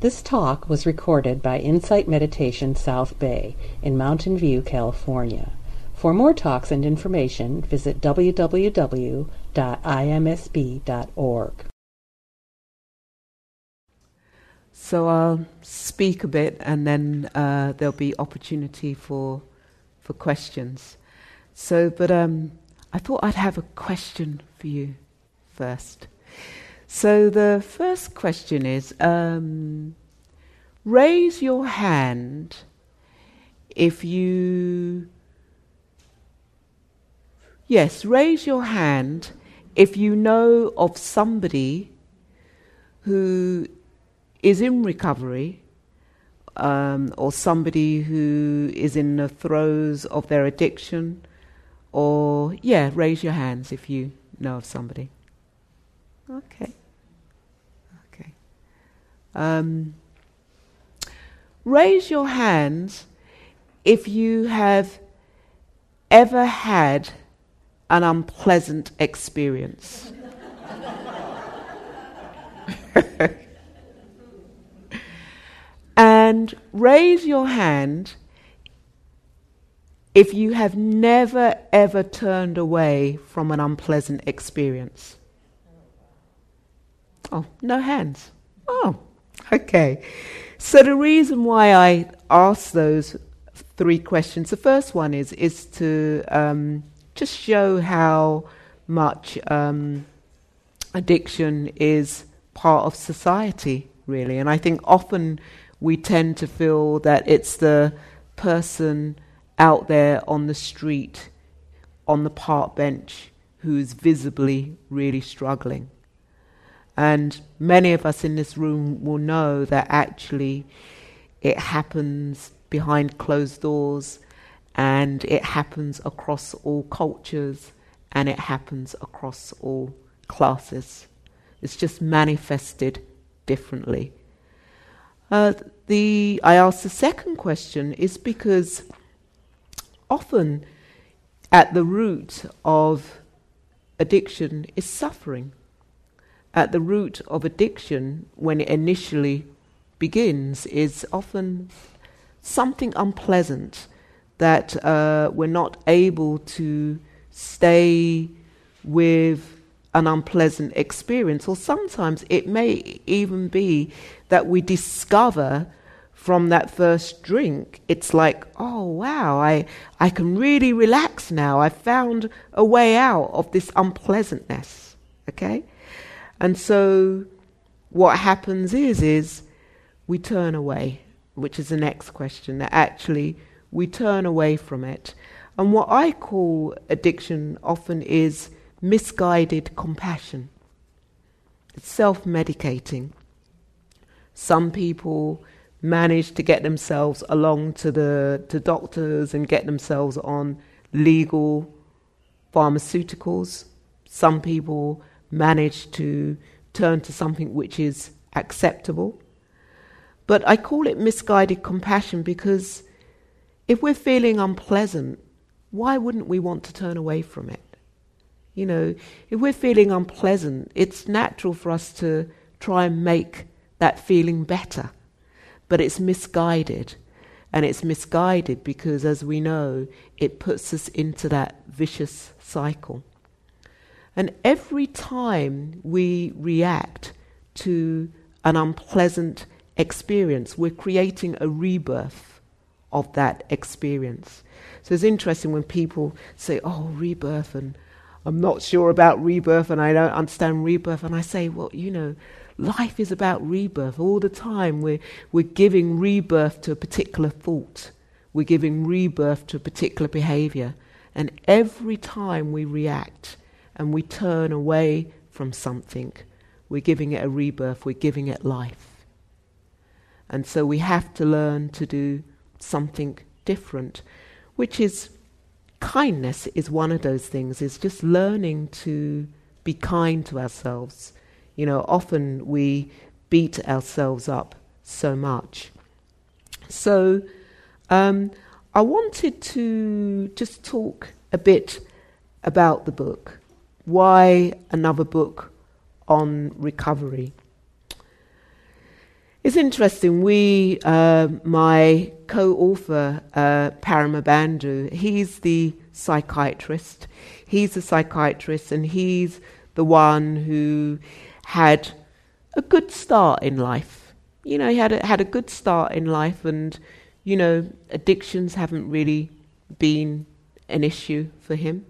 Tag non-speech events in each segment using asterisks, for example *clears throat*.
This talk was recorded by Insight Meditation South Bay in Mountain View, California. For more talks and information, visit www.imsb.org. So I'll speak a bit, and then uh, there'll be opportunity for for questions. So, but um, I thought I'd have a question for you first. So the first question is um, raise your hand if you. Yes, raise your hand if you know of somebody who is in recovery um, or somebody who is in the throes of their addiction, or, yeah, raise your hands if you know of somebody. Okay. Um, raise your hands if you have ever had an unpleasant experience. *laughs* and raise your hand if you have never ever turned away from an unpleasant experience. Oh, no hands. Oh, okay. So the reason why I asked those three questions, the first one is is to um, just show how much um, addiction is part of society, really. And I think often we tend to feel that it's the person out there on the street, on the park bench, who's visibly really struggling. And many of us in this room will know that actually it happens behind closed doors and it happens across all cultures and it happens across all classes. It's just manifested differently. Uh, the I ask the second question is because often at the root of addiction is suffering at the root of addiction, when it initially begins, is often something unpleasant that uh, we're not able to stay with an unpleasant experience, or sometimes it may even be that we discover from that first drink, it's like, oh wow, I, I can really relax now. I found a way out of this unpleasantness. Okay? And so what happens is is we turn away, which is the next question, that actually we turn away from it. And what I call addiction often is misguided compassion. It's self medicating. Some people manage to get themselves along to the to doctors and get themselves on legal pharmaceuticals. Some people manage to turn to something which is acceptable. But I call it misguided compassion because if we're feeling unpleasant, why wouldn't we want to turn away from it? You know, if we're feeling unpleasant, it's natural for us to try and make that feeling better. But it's misguided. And it's misguided because, as we know, it puts us into that vicious cycle. And every time we react to an unpleasant experience, we're creating a rebirth of that experience. So it's interesting when people say, oh, rebirth, and I'm not sure about rebirth, and I don't understand rebirth. And I say, well, you know, life is about rebirth. All the time we're, we're giving rebirth to a particular thought, we're giving rebirth to a particular behavior. And every time we react, and we turn away from something, we're giving it a rebirth, we're giving it life. And so we have to learn to do something different, which is kindness is one of those things, is just learning to be kind to ourselves. You know, often we beat ourselves up so much. So um, I wanted to just talk a bit about the book why another book on recovery? It's interesting. We, uh, my co-author uh, Paramabandhu, he's the psychiatrist. He's a psychiatrist, and he's the one who had a good start in life. You know, he had a, had a good start in life, and you know, addictions haven't really been an issue for him.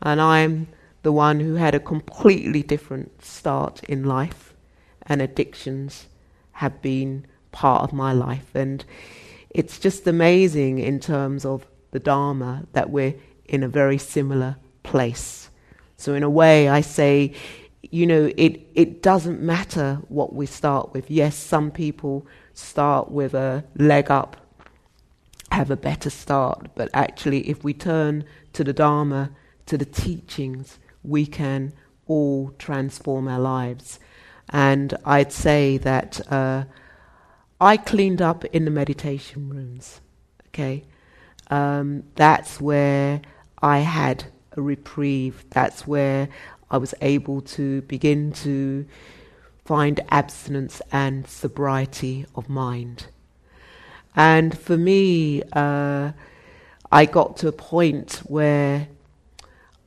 And I'm the one who had a completely different start in life, and addictions have been part of my life. And it's just amazing in terms of the Dharma that we're in a very similar place. So, in a way, I say, you know, it, it doesn't matter what we start with. Yes, some people start with a leg up, have a better start, but actually, if we turn to the Dharma, to the teachings, we can all transform our lives. And I'd say that uh, I cleaned up in the meditation rooms. Okay, um, that's where I had a reprieve. That's where I was able to begin to find abstinence and sobriety of mind. And for me, uh, I got to a point where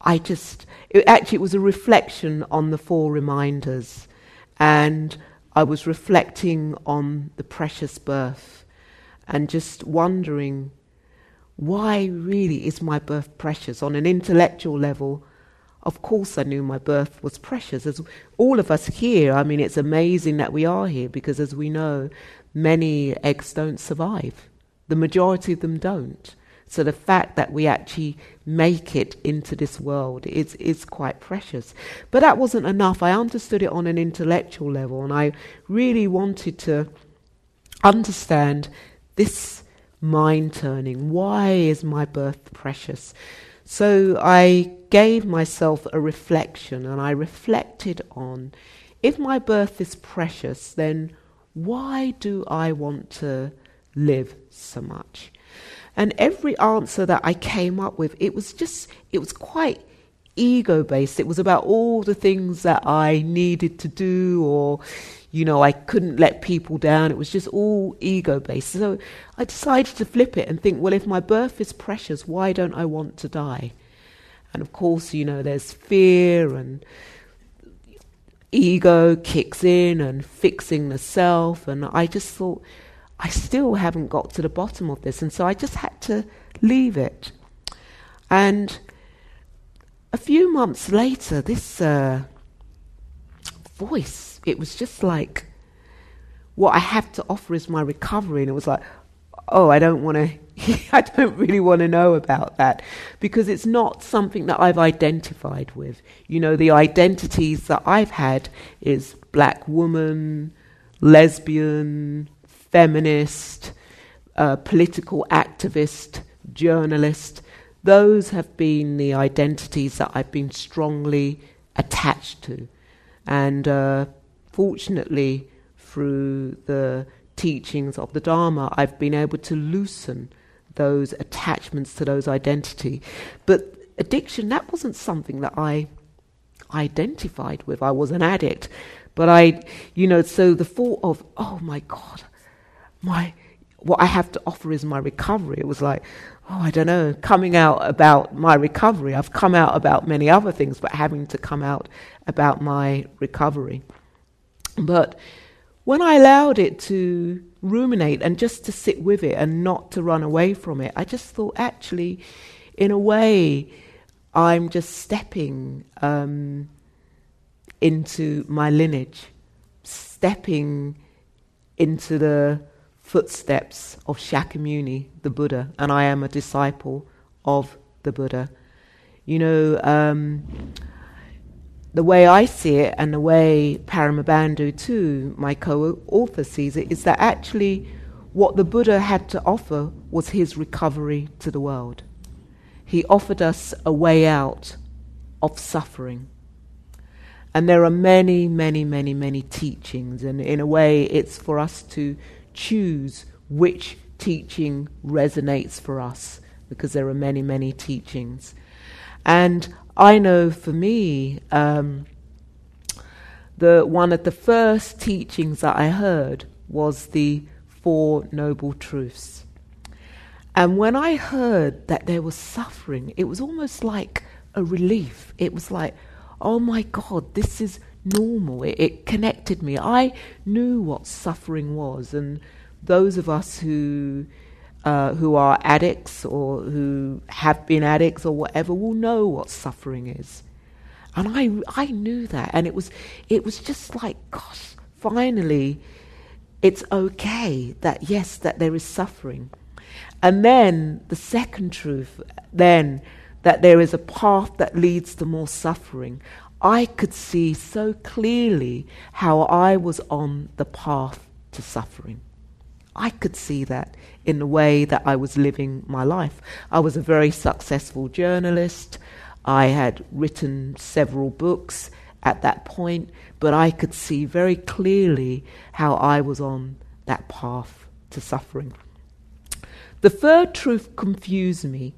I just, it, actually, it was a reflection on the four reminders and I was reflecting on the precious birth and just wondering why really is my birth precious? On an intellectual level of course i knew my birth was precious. As all of us here i mean it's amazing that we are here because as we know many eggs don't survive. The majority of them don't so the fact that we actually make it into this world is, is quite precious. But that wasn't enough. I understood it on an intellectual level, and I really wanted to understand this mind turning. Why is my birth precious? So I gave myself a reflection, and I reflected on if my birth is precious, then why do I want to live so much? And every answer that I came up with, it was just, it was quite ego based. It was about all the things that I needed to do or, you know, I couldn't let people down. It was just all ego based. So I decided to flip it and think, well, if my birth is precious, why don't I want to die? And of course, you know, there's fear and ego kicks in and fixing the self. And I just thought, I still haven't got to the bottom of this. And so I just had to leave it. And a few months later, this uh, voice, it was just like, what I have to offer is my recovery. And it was like, oh, I don't want to, *laughs* I don't really want to know about that because it's not something that I've identified with. You know, the identities that I've had is black woman, lesbian, feminist, uh, political activist, journalist. Those have been the identities that I've been strongly attached to. And uh, fortunately, through the teachings of the Dharma, I've been able to loosen those attachments to those identity. But addiction, that wasn't something that I identified with. I was an addict. But I, you know, so the thought of, oh my God, my what I have to offer is my recovery. It was like, oh, I don't know, coming out about my recovery. I've come out about many other things, but having to come out about my recovery. But when I allowed it to ruminate and just to sit with it and not to run away from it, I just thought, actually, in a way, I'm just stepping um, into my lineage, stepping into the footsteps of Shakyamuni, the Buddha, and I am a disciple of the Buddha. You know, um, the way I see it, and the way Paramabandhu too, my co-author, sees it, is that actually what the Buddha had to offer was his recovery to the world. He offered us a way out of suffering. And there are many, many, many, many teachings, and in a way, it's for us to choose which teaching resonates for us because there are many, many teachings. And I know for me, um, the one of the first teachings that I heard was the Four Noble Truths. And when I heard that there was suffering, it was almost like a relief. It was like, oh my God, this is normal. It, it, connected me. I knew what suffering was, and those of us who uh, who are addicts or who have been addicts or whatever will know what suffering is. And I I knew that, and it was it was just like, gosh, finally, it's okay that yes, that there is suffering. And then the second truth, then that there is a path that leads to more suffering. I could see so clearly how I was on the path to suffering. I could see that in the way that I was living my life. I was a very successful journalist. I had written several books at that point, but I could see very clearly how I was on that path to suffering. The third truth confused me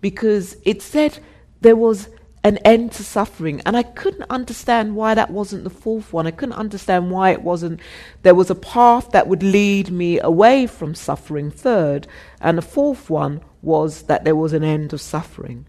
because it said there was an end to suffering. And I couldn't understand why that wasn't the fourth one. I couldn't understand why it wasn't, there was a path that would lead me away from suffering, third. And the fourth one was that there was an end of suffering.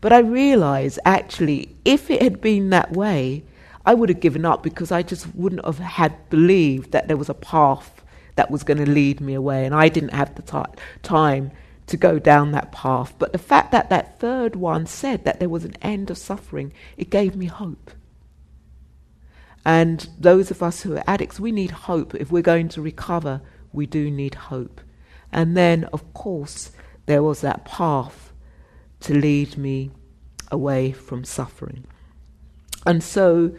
But I realized actually, if it had been that way, I would have given up because I just wouldn't have had believed that there was a path that was going to lead me away. And I didn't have the t- time to go down that path. But the fact that that third one said that there was an end of suffering, it gave me hope. And those of us who are addicts, we need hope. If we're going to recover, we do need hope. And then, of course, there was that path to lead me away from suffering. And so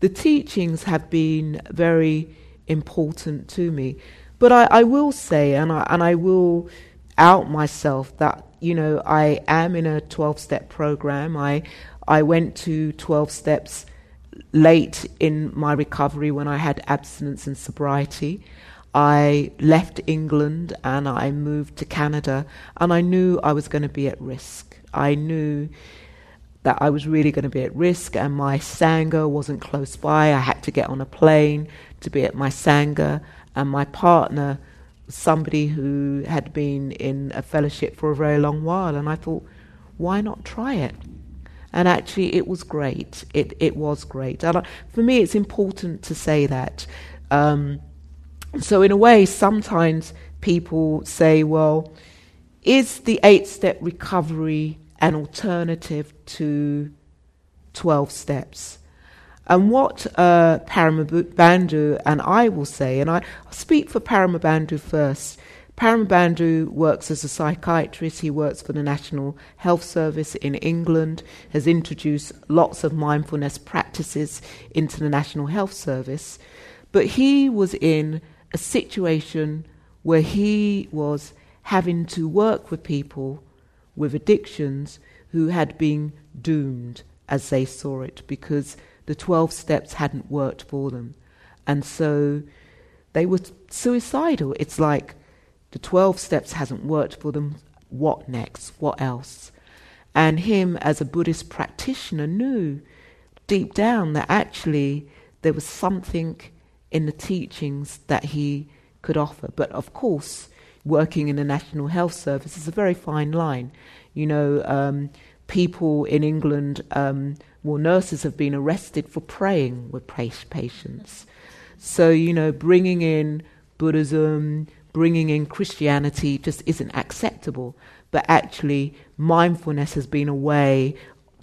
the teachings have been very important to me. But I, I will say, and I, and I will out myself that you know I am in a 12 step program. I I went to 12 steps late in my recovery when I had abstinence and sobriety. I left England and I moved to Canada and I knew I was going to be at risk. I knew that I was really going to be at risk and my Sangha wasn't close by. I had to get on a plane to be at my Sangha and my partner somebody who had been in a fellowship for a very long while, and I thought, why not try it? And actually, it was great. It it was great. And for me, it's important to say that. Um, so, in a way, sometimes people say, well, is the eight step recovery an alternative to 12 steps? And what uh, Paramabandhu and I will say, and I will speak for Paramabandhu first. Paramabandhu works as a psychiatrist. He works for the National Health Service in England, has introduced lots of mindfulness practices into the National Health Service. But he was in a situation where he was having to work with people with addictions who had been doomed as they saw it because the 12 steps hadn't worked for them. And so they were suicidal. It's like the 12 steps hasn't worked for them. What next? What else? And him, as a Buddhist practitioner, knew deep down that actually there was something in the teachings that he could offer. But of course, working in the National Health Service is a very fine line. You know, um, people in England um, well, nurses have been arrested for praying with patients. So, you know, bringing in Buddhism, bringing in Christianity just isn't acceptable. But actually, mindfulness has been a way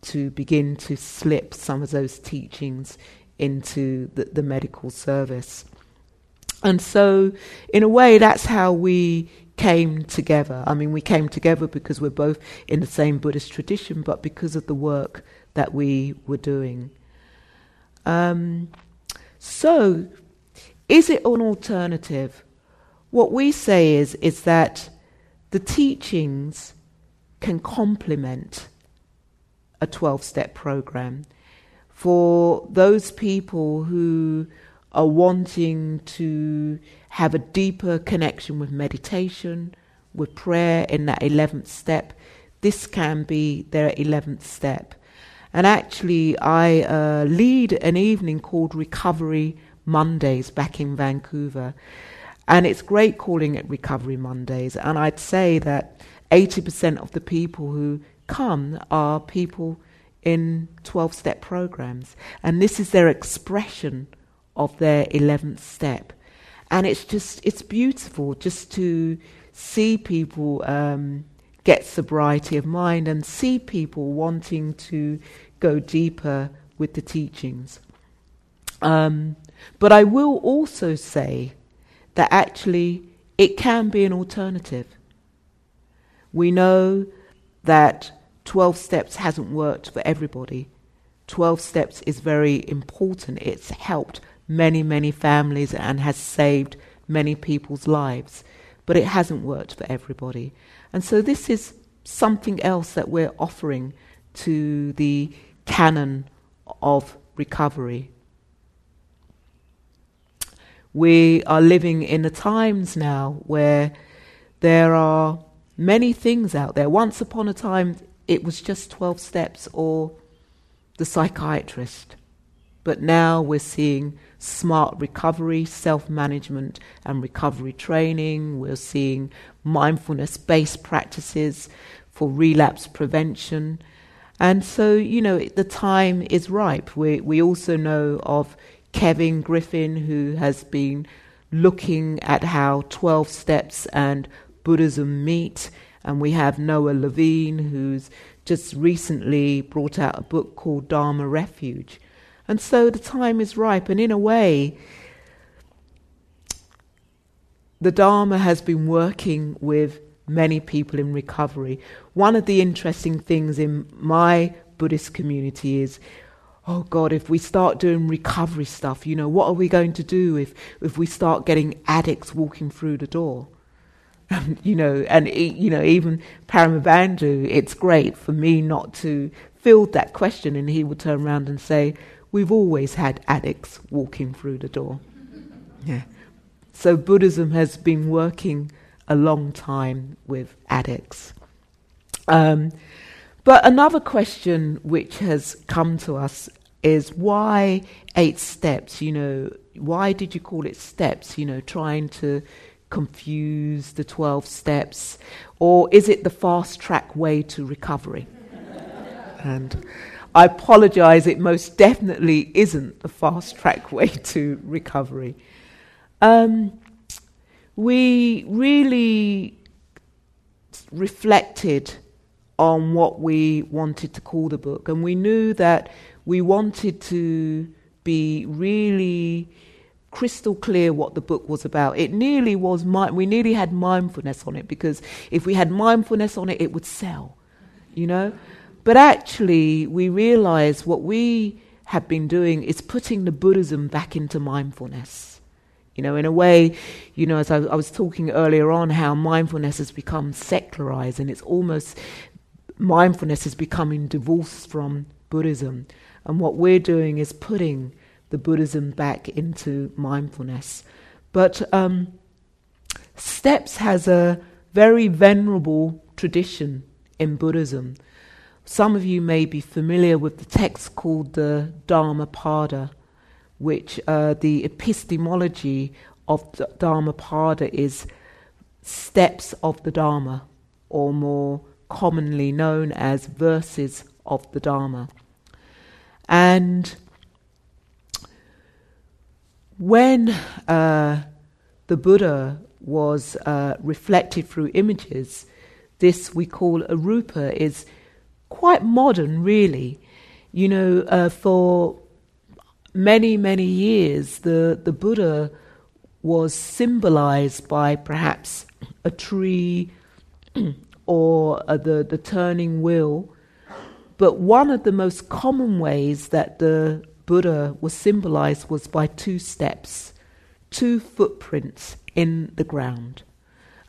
to begin to slip some of those teachings into the, the medical service. And so, in a way, that's how we came together. I mean, we came together because we're both in the same Buddhist tradition, but because of the work that we were doing. Um, so, is it an alternative? What we say is, is that the teachings can complement a 12 step program for those people who are wanting to have a deeper connection with meditation, with prayer in that 11th step. This can be their 11th step. And actually, I uh, lead an evening called Recovery Mondays back in Vancouver. And it's great calling it Recovery Mondays. And I'd say that 80% of the people who come are people in 12 step programs. And this is their expression of their 11th step. And it's just, it's beautiful just to see people um, get sobriety of mind and see people wanting to go deeper with the teachings. Um, but I will also say that actually it can be an alternative. We know that 12 steps hasn't worked for everybody. 12 steps is very important. It's helped many, many families and has saved many people's lives. But it hasn't worked for everybody. And so this is something else that we're offering to the canon of recovery. We are living in the times now where there are many things out there. Once upon a time, it was just 12 steps or the psychiatrist. But now we're seeing smart recovery, self management, and recovery training. We're seeing mindfulness based practices for relapse prevention. And so, you know, the time is ripe. We, we also know of Kevin Griffin, who has been looking at how 12 steps and Buddhism meet. And we have Noah Levine, who's just recently brought out a book called Dharma Refuge. And so the time is ripe. And in a way, the Dharma has been working with many people in recovery. One of the interesting things in my Buddhist community is oh God, if we start doing recovery stuff, you know, what are we going to do if, if we start getting addicts walking through the door? Um, you know, and you know, even Paramabandhu, it's great for me not to field that question, and he would turn around and say, "We've always had addicts walking through the door." yeah. So Buddhism has been working a long time with addicts. Um, but another question which has come to us is why eight steps? You know, why did you call it steps? You know, trying to confuse the 12 steps? Or is it the fast track way to recovery? and I apologize, it most definitely isn't the fast track *laughs* way to recovery. Um, we really reflected on what we wanted to call the book, and we knew that we wanted to be really crystal clear what the book was about. It nearly was, we nearly had mindfulness on it because if we had mindfulness on it, it would sell, you know? But actually, we realize what we have been doing is putting the Buddhism back into mindfulness. You know, in a way, you know, as I, I was talking earlier on, how mindfulness has become secularized and it's almost, mindfulness is becoming divorced from Buddhism. And what we're doing is putting the Buddhism back into mindfulness. But um, Steps has a very venerable tradition in Buddhism. Some of you may be familiar with the text called the Dhammapada, which uh, the epistemology of the Dhammapada is steps of the Dharma, or more commonly known as verses of the Dharma. And when uh, the Buddha was uh, reflected through images, this we call a rupa is quite modern, really. You know, uh, for many, many years, the, the Buddha was symbolized by perhaps a tree *clears throat* or uh, the, the turning wheel. But one of the most common ways that the Buddha was symbolized was by two steps, two footprints in the ground.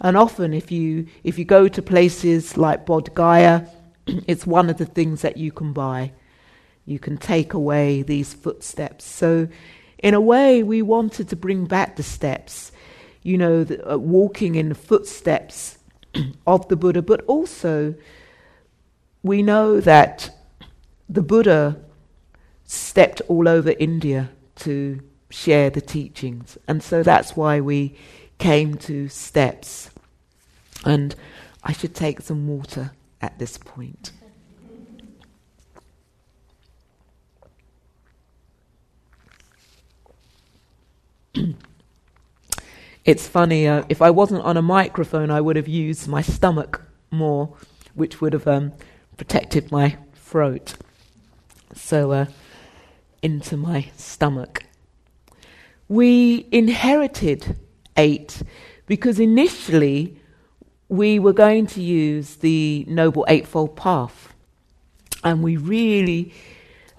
And often, if you, if you go to places like Bodh Gaya, *clears throat* it's one of the things that you can buy. You can take away these footsteps. So, in a way, we wanted to bring back the steps, you know, the, uh, walking in the footsteps *clears throat* of the Buddha, but also we know that the Buddha stepped all over India to share the teachings. And so that's why we came to steps. And I should take some water at this point. *clears throat* it's funny, uh, if I wasn't on a microphone, I would have used my stomach more, which would have um, protected my throat. So, uh, into my stomach. We inherited eight because initially we were going to use the Noble Eightfold Path, and we really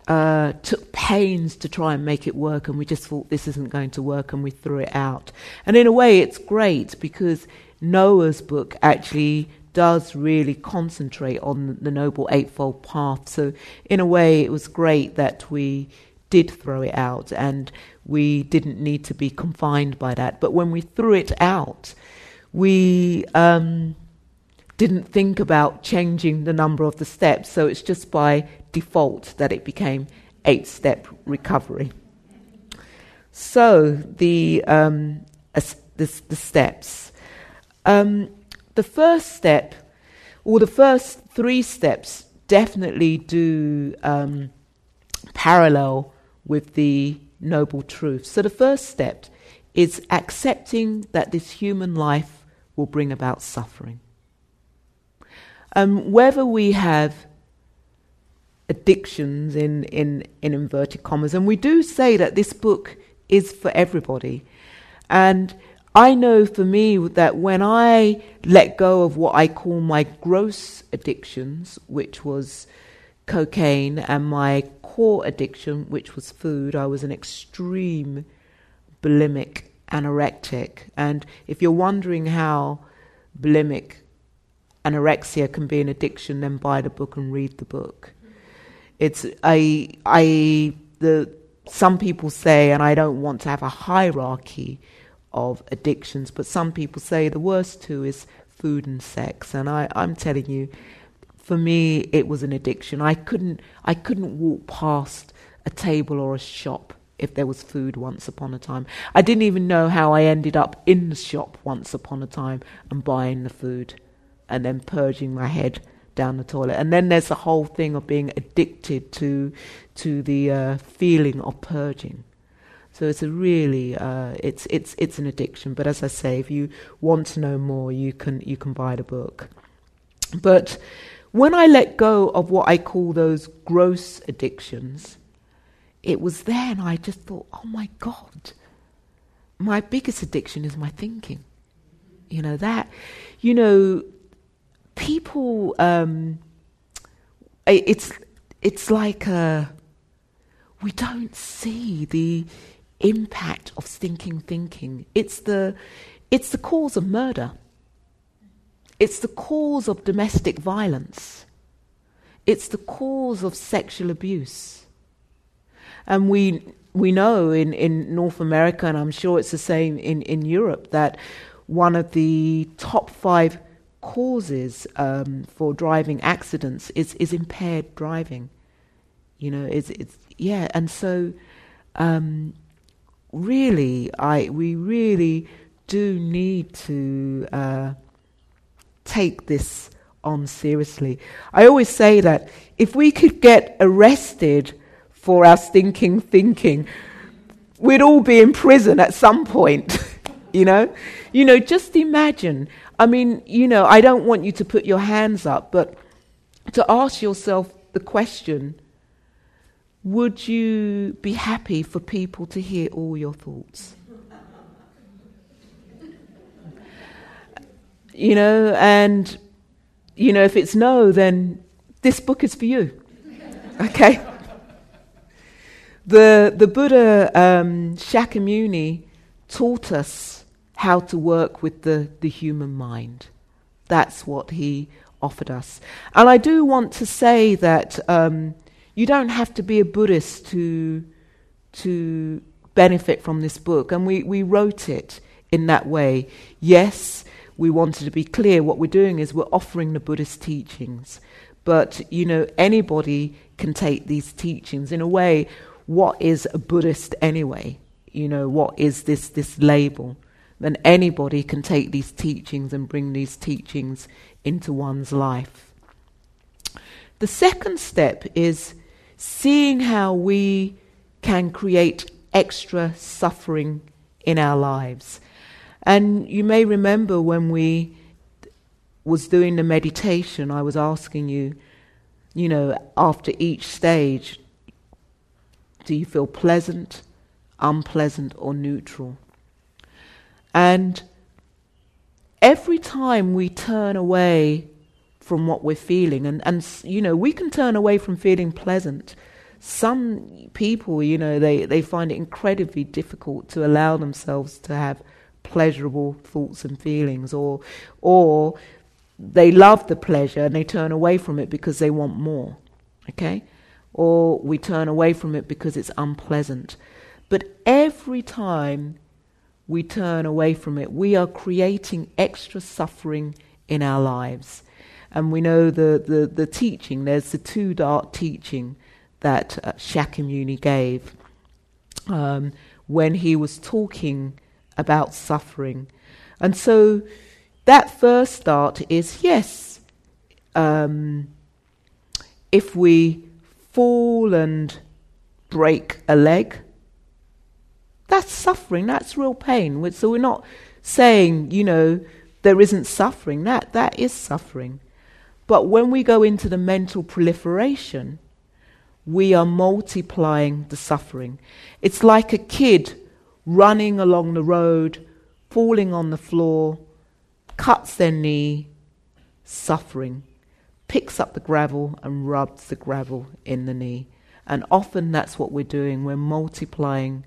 uh, took pains to try and make it work, and we just thought this isn't going to work, and we threw it out. And in a way, it's great because Noah's book actually does really concentrate on the Noble Eightfold Path. So, in a way, it was great that we did throw it out and we didn't need to be confined by that. But when we threw it out, we um, didn't think about changing the number of the steps. So, it's just by default that it became eight step recovery. So, the, um, the, the, steps. Um, the first step, or the first three steps, definitely do um, parallel with the noble truth. So, the first step is accepting that this human life will bring about suffering. Um, whether we have addictions in, in, in inverted commas, and we do say that this book is for everybody. And I know for me that when I let go of what I call my gross addictions, which was cocaine, and my core addiction, which was food, I was an extreme bulimic anorectic. And if you're wondering how bulimic anorexia can be an addiction, then buy the book and read the book. It's I I the some people say, and I don't want to have a hierarchy of addictions, but some people say the worst two is food and sex. And I, I'm telling you, for me, it was an addiction. I couldn't, I couldn't walk past a table or a shop if there was food once upon a time. I didn't even know how I ended up in the shop once upon a time and buying the food and then purging my head down the toilet. And then there's the whole thing of being addicted to to the uh, feeling of purging. So it's a really uh, it's it's it's an addiction. But as I say, if you want to know more, you can you can buy the book. But when I let go of what I call those gross addictions, it was then I just thought, oh my God, my biggest addiction is my thinking. You know that, you know, people. Um, it's it's like a, we don't see the impact of stinking thinking. It's the, it's the cause of murder. It's the cause of domestic violence. It's the cause of sexual abuse. And we, we know in, in North America, and I'm sure it's the same in, in Europe, that one of the top five causes um, for driving accidents is, is impaired driving. You know, it's, it's yeah, and so um, really, I we really do need to uh, take this on seriously. I always say that if we could get arrested for our stinking thinking, we'd all be in prison at some point. *laughs* you know, you know. Just imagine. I mean, you know, I don't want you to put your hands up, but to ask yourself the question would you be happy for people to hear all your thoughts? you know, and, you know, if it's no, then this book is for you. Okay? The, the Buddha um, Shakyamuni taught us how to work with the, the human mind. That's what he offered us. And I do want to say that um, you don't have to be a Buddhist to, to benefit from this book. And we, we wrote it in that way. Yes, we wanted to be clear. What we're doing is we're offering the Buddhist teachings. But, you know, anybody can take these teachings. In a way, what is a Buddhist anyway? You know, what is this, this label? then anybody can take these teachings and bring these teachings into one's life. The second step is seeing how we can create extra suffering in our lives. And you may remember when we was doing the meditation, I was asking you, you know, after each stage, do you feel pleasant, unpleasant, or neutral? And every time we turn away from what we're feeling, and, and you know, we can turn away from feeling pleasant. Some people, you know, they, they find it incredibly difficult to allow themselves to have pleasurable thoughts and feelings, or, or they love the pleasure and they turn away from it because they want more. Okay? Or we turn away from it because it's unpleasant. But every time we turn away from it, we are creating extra suffering in our lives. And we know the, the, the teaching, there's the two dart teaching that uh, Shakyamuni gave um, when he was talking about suffering. And so that first dart is yes, um, if we fall and break a leg, that's suffering, that's real pain. So we're not saying, you know, there isn't suffering. That, that is suffering. But when we go into the mental proliferation, we are multiplying the suffering. It's like a kid running along the road, falling on the floor, cuts their knee, suffering, picks up the gravel and rubs the gravel in the knee. And often that's what we're doing. We're multiplying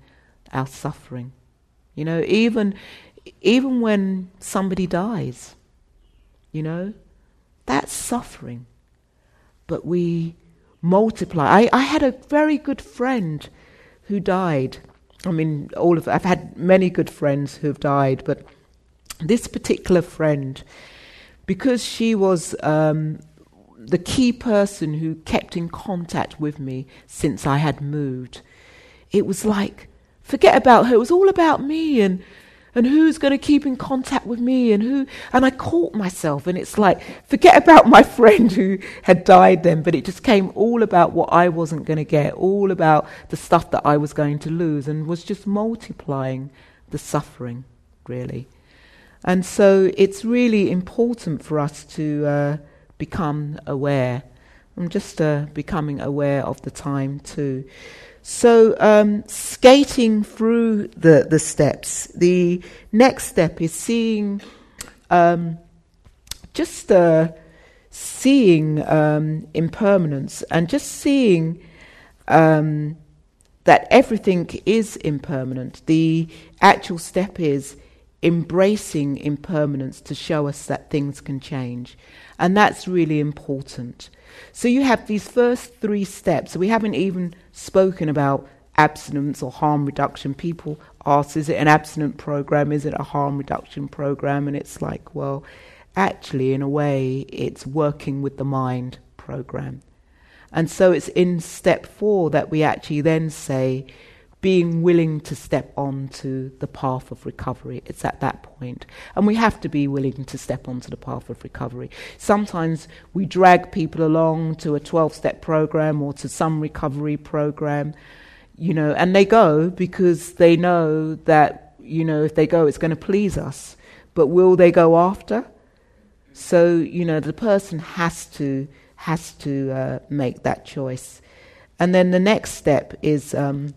our suffering. You know, even even when somebody dies, you know, that's suffering. But we multiply. I, I had a very good friend who died. I mean, all of I've had many good friends who've died, but this particular friend, because she was um, the key person who kept in contact with me since I had moved, it was like forget about her. It was all about me and and who's going to keep in contact with me and who and I caught myself and it's like forget about my *laughs* friend who had died then but it just came all about what I wasn't going to get all about the stuff that I was going to lose and was just multiplying the suffering really and so it's really important for us to uh, become aware. I'm just uh, becoming aware of the time too. So, um, skating through the, the steps, the next step is seeing, um, just uh, seeing um, impermanence and just seeing um, that everything is impermanent. The actual step is embracing impermanence to show us that things can change. And that's really important. So you have these first three steps. We haven't even spoken about abstinence or harm reduction. People ask, is it an abstinent program? Is it a harm reduction program? And it's like, well, actually, in a way, it's working with the mind program. And so it's in step four that we actually then say, being willing to step onto the path of recovery. It's at that point. And we have to be willing to step onto the path of recovery. Sometimes we drag people along to a 12 step program or to some recovery program, you know, and they go because they know that, you know, if they go, it's going to please us. But will they go after? So, you know, the person has to has to uh, make that choice. And then the next step is um,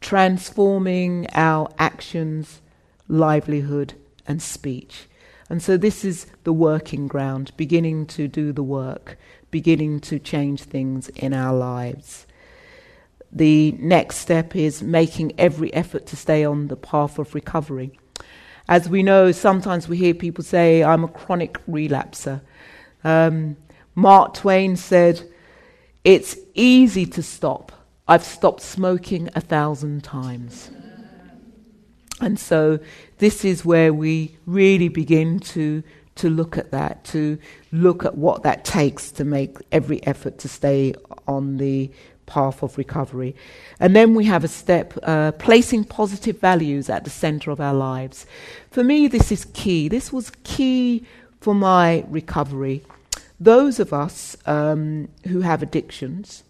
transforming our actions, livelihood, and speech. And so this is the working ground, beginning to do the work, beginning to change things in our lives. The next step is making every effort to stay on the path of recovery. As we know, sometimes we hear people say, I'm a chronic relapser. Um, Mark Twain said, It's easy to stop I've stopped smoking a thousand times. And so this is where we really begin to, to look at that, to look at what that takes to make every effort to stay on the path of recovery. And then we have a step uh, placing positive values at the center of our lives. For me, this is key. This was key for my recovery. Those of us um, who have addictions,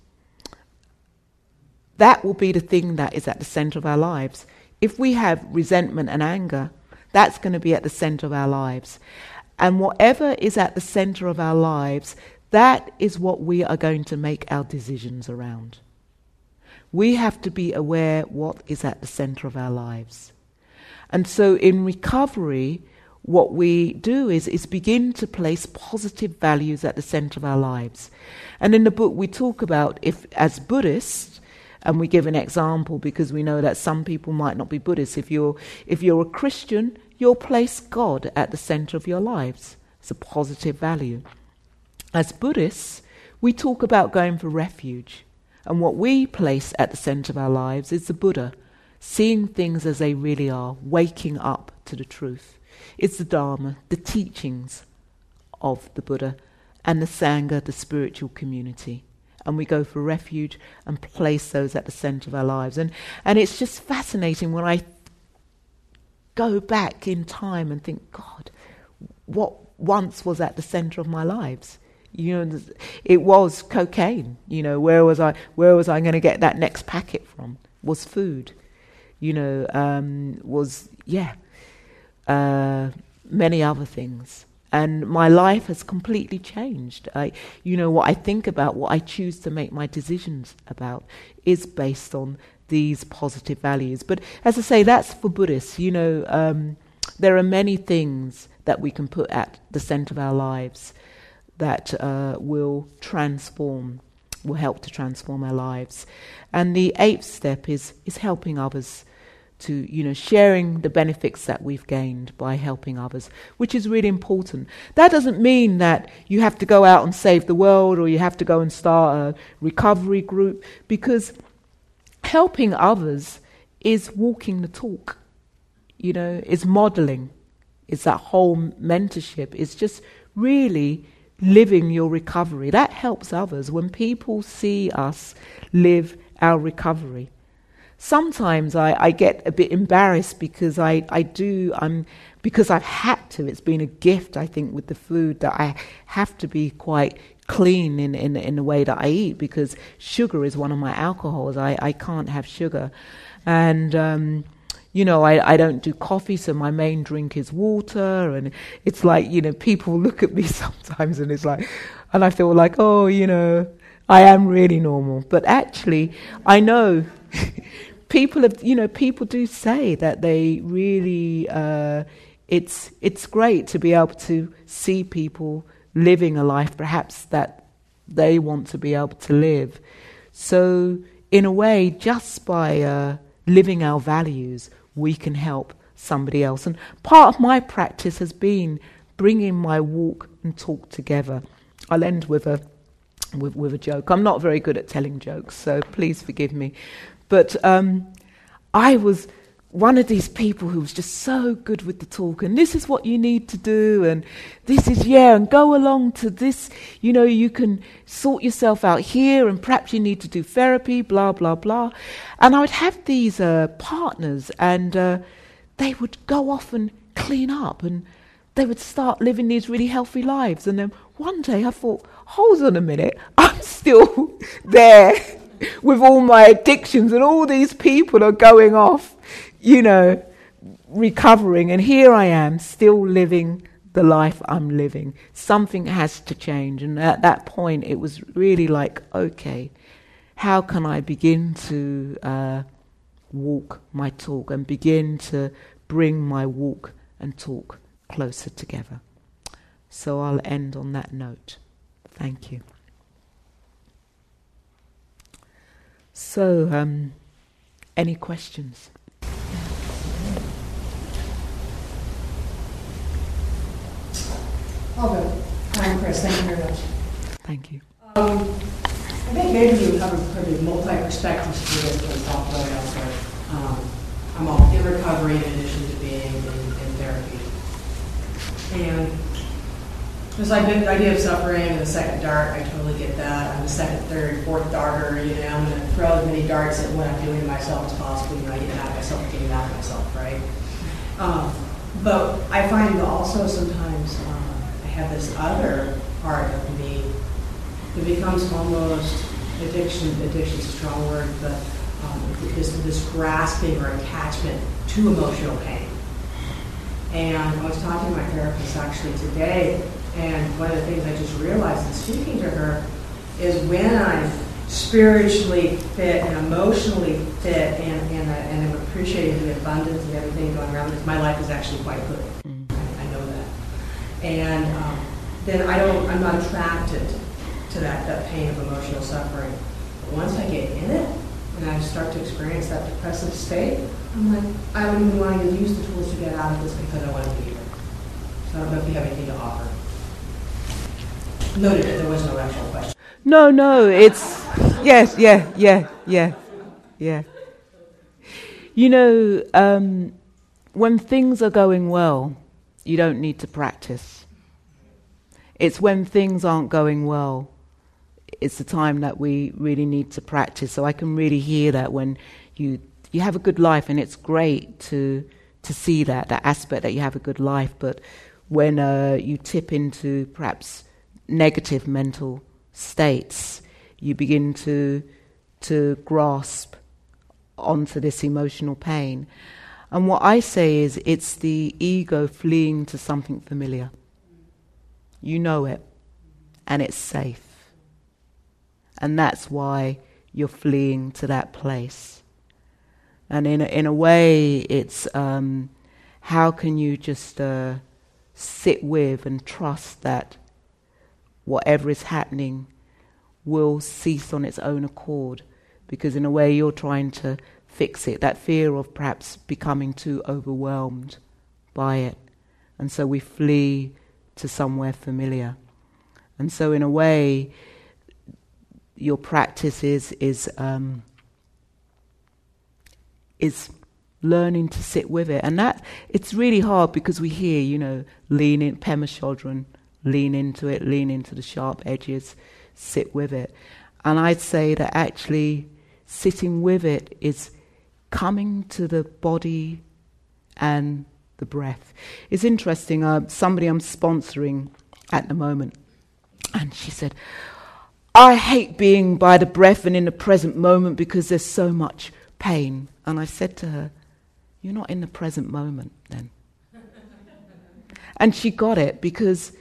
that will be the thing that is at the center of our lives. If we have resentment and anger, that's going to be at the center of our lives. And whatever is at the center of our lives, that is what we are going to make our decisions around. We have to be aware what is at the center of our lives. And so in recovery, what we do is, is begin to place positive values at the center of our lives. And in the book, we talk about if, as Buddhists, and we give an example because we know that some people might not be Buddhists. If you're, if you're a Christian, you'll place God at the center of your lives. It's a positive value. As Buddhists, we talk about going for refuge. And what we place at the center of our lives is the Buddha, seeing things as they really are, waking up to the truth. It's the Dharma, the teachings of the Buddha, and the Sangha, the spiritual community. And we go for refuge and place those at the center of our lives. And, and it's just fascinating when I go back in time and think, God, what once was at the center of my lives? You know, it was cocaine. You know, where was I? Where was I going to get that next packet from? Was food. You know, um, was yeah, uh, many other things. And my life has completely changed. I, you know, what I think about, what I choose to make my decisions about, is based on these positive values. But as I say, that's for Buddhists. You know, um, there are many things that we can put at the center of our lives that uh, will transform, will help to transform our lives. And the eighth step is is helping others to you know sharing the benefits that we've gained by helping others which is really important that doesn't mean that you have to go out and save the world or you have to go and start a recovery group because helping others is walking the talk you know is modeling is that whole mentorship it's just really living your recovery. That helps others when people see us live our recovery. Sometimes I, I get a bit embarrassed because I, I do, I'm, because I've had to. It's been a gift, I think, with the food that I have to be quite clean in, in, in the way that I eat because sugar is one of my alcohols. I, I can't have sugar. And, um, you know, I, I don't do coffee, so my main drink is water. And it's like, you know, people *laughs* look at me *laughs* sometimes and it's like, and I feel like, oh, you know, I am really normal. But actually, I know *laughs* people have, you know, people do say that they really, uh, it's, it's great to be able to see people living a life perhaps that they want to be able to live. So, in a way, just by uh, living our values, we can help somebody else. And part of my practice has been bringing my walk and talk together. I'll end with a with, with a joke. I'm not very good at telling jokes, so please forgive me. But um, I was one of these people who was just so good with the talk, and this is what you need to do, and this is, yeah, and go along to this, you know, you can sort yourself out here, and perhaps you need to do therapy, blah, blah, blah. And I would have these uh, partners, and uh, they would go off and clean up, and they would start living these really healthy lives. And then one day I thought, hold on a minute, I'm still *laughs* there with all my addictions, and all these people are going off you know, recovering, and here I am still living the life I'm living. Something has to change. And at that point, it was really like, okay, how can I begin to uh, walk my talk and begin to bring my walk and talk closer together? So I'll end on that note. Thank you. So, um, any questions? All good. Hi, Chris. Thank you very much. Thank you. Um, I think maybe you have a pretty multi-perspectives to this when talk about elsewhere. Um, I'm all in recovery in addition to being in, in therapy. And It's like the idea of suffering and the second dart, I totally get that. I'm the second, third, fourth darter, you know, I'm going to throw as many darts at what I'm doing to myself as possible. You know, I get mad at myself, getting mad at myself, right? Um, but I find also sometimes um, I have this other part of me that becomes almost addiction. Addiction's a strong word, but um, this, this grasping or attachment to emotional pain. And I was talking to my therapist actually today, and one of the things I just realized in speaking to her is when I'm spiritually fit and emotionally fit and, and, uh, and I'm appreciating the abundance and everything going around, because my life is actually quite good. Mm-hmm. I, I, know that. And um, then I don't, I'm not attracted to that, that pain of emotional suffering. But once I get in it, and I start to experience that depressive state, I'm like, I don't even want to use the tools to get out of this because I want to be here. So I don't know if you have anything to offer. Noted that there was no actual question. No, no, it's yes, yeah, yeah, yeah, yeah. You know, um, when things are going well, you don't need to practice. It's when things aren't going well it's the time that we really need to practice. So I can really hear that when you you have a good life, and it's great to to see that that aspect that you have a good life. But when uh, you tip into perhaps negative mental states, you begin to to grasp onto this emotional pain. And what I say is, it's the ego fleeing to something familiar. You know it, and it's safe. And that's why you're fleeing to that place. And in a, in a way, it's um, how can you just uh, sit with and trust that whatever is happening will cease on its own accord? Because in a way, you're trying to fix it. That fear of perhaps becoming too overwhelmed by it. And so we flee to somewhere familiar. And so, in a way, your practice is is um, is learning to sit with it, and that it's really hard because we hear, you know, lean in, Pema Chodron, lean into it, lean into the sharp edges, sit with it, and I'd say that actually sitting with it is coming to the body and the breath. It's interesting. Uh, somebody I'm sponsoring at the moment, and she said, I hate being by the breath and in the present moment because there's so much pain. And I said to her, You're not in the present moment then. and she got it because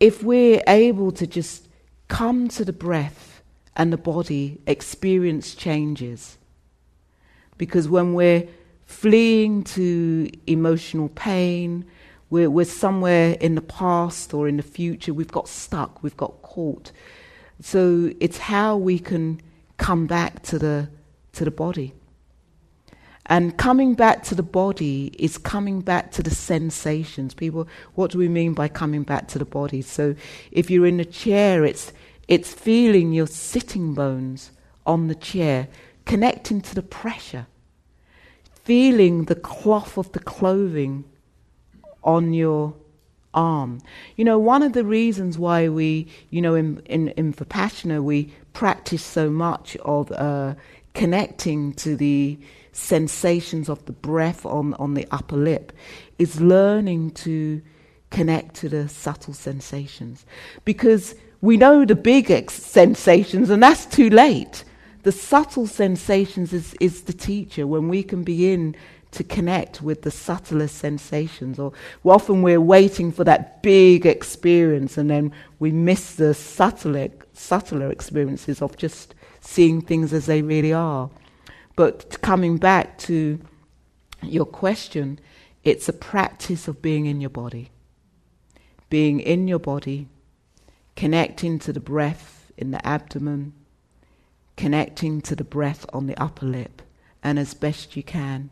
if we're able to just come to the breath and the body, experience changes. Because when we're fleeing to emotional pain, we're, we're somewhere in the past or in the future, we've got stuck, we've got caught so it's how we can come back to the, to the body. And coming back to the body is coming back to the sensations. People, what do we mean by coming back to the body? So if you're in a chair, it's, it's feeling your sitting bones on the chair, connecting to the pressure, feeling the cloth of the clothing on your arm. You know, one of the reasons why we, you know, in, in, in Vipassana, we practice so much of uh, connecting to the sensations of the breath on, on the upper lip is learning to connect to the subtle sensations. Because we know the big ex- sensations, and that's too late. The subtle sensations is, is the teacher when we can begin to connect with the subtlest sensations. Or often we're waiting for that big experience and then we miss the subtler, subtler experiences of just seeing things as they really are. But coming back to your question, it's a practice of being in your body. Being in your body, connecting to the breath in the abdomen, connecting to the breath on the upper lip, and as best you can,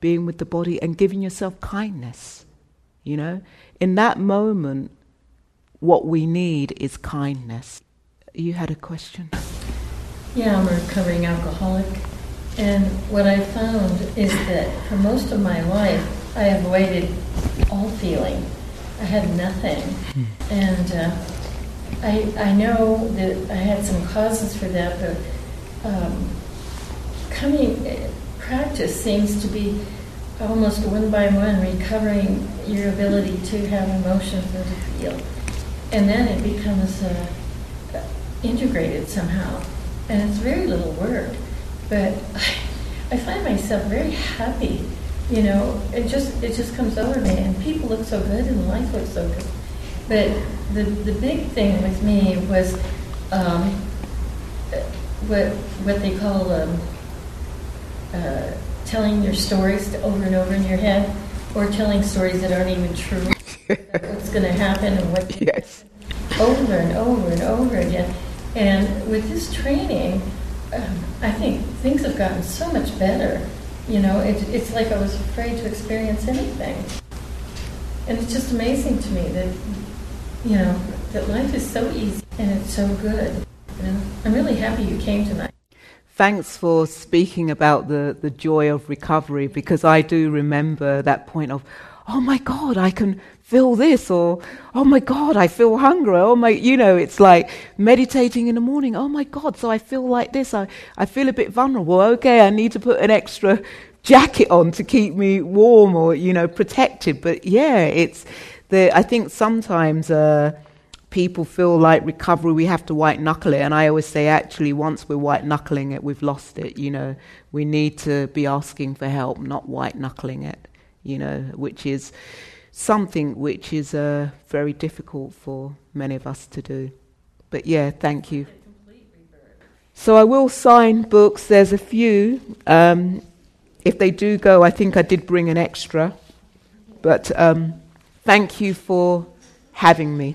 being with the body and giving yourself kindness. You know, in that moment, what we need is kindness. You had a question? Yeah, I'm a recovering alcoholic. And what I found is that for most of my life, I avoided all feeling. I had nothing. And uh, I, I know that I had some causes for that, but um, coming, eh, practice seems to be almost one by one recovering your ability to have emotions and to feel. And then it becomes uh, integrated somehow. And it's very little work, but I, I find myself very happy. You know, it just it just comes over me, and people look so good, and life looks so good. But the the big thing with me was um, what what they call um, uh, telling your stories over and over in your head, or telling stories that aren't even true. *laughs* what's going to happen and what Yes. over and over and over again. And with this training, I think things have gotten so much better. You know, it, it's like I was afraid to experience anything. And it's just amazing to me that, you know, that life is so easy and it's so good. Know, I'm really happy you came tonight. Thanks for speaking about the, the joy of recovery because I do remember that point of, oh my God, I can feel this, or oh my God, I feel hungry. Oh my, you know, it's like meditating in the morning. Oh my God, so I feel like this. I, I feel a bit vulnerable. Okay, I need to put an extra jacket on to keep me warm or, you know, protected. But yeah, it's the, I think sometimes, uh, people feel like recovery we have to white knuckle it and i always say actually once we're white knuckling it we've lost it you know we need to be asking for help not white knuckling it you know which is something which is uh, very difficult for many of us to do. But yeah thank you. So i will sign books. There's a few. Um, if they do go i think i did bring an extra. But um, thank you for having me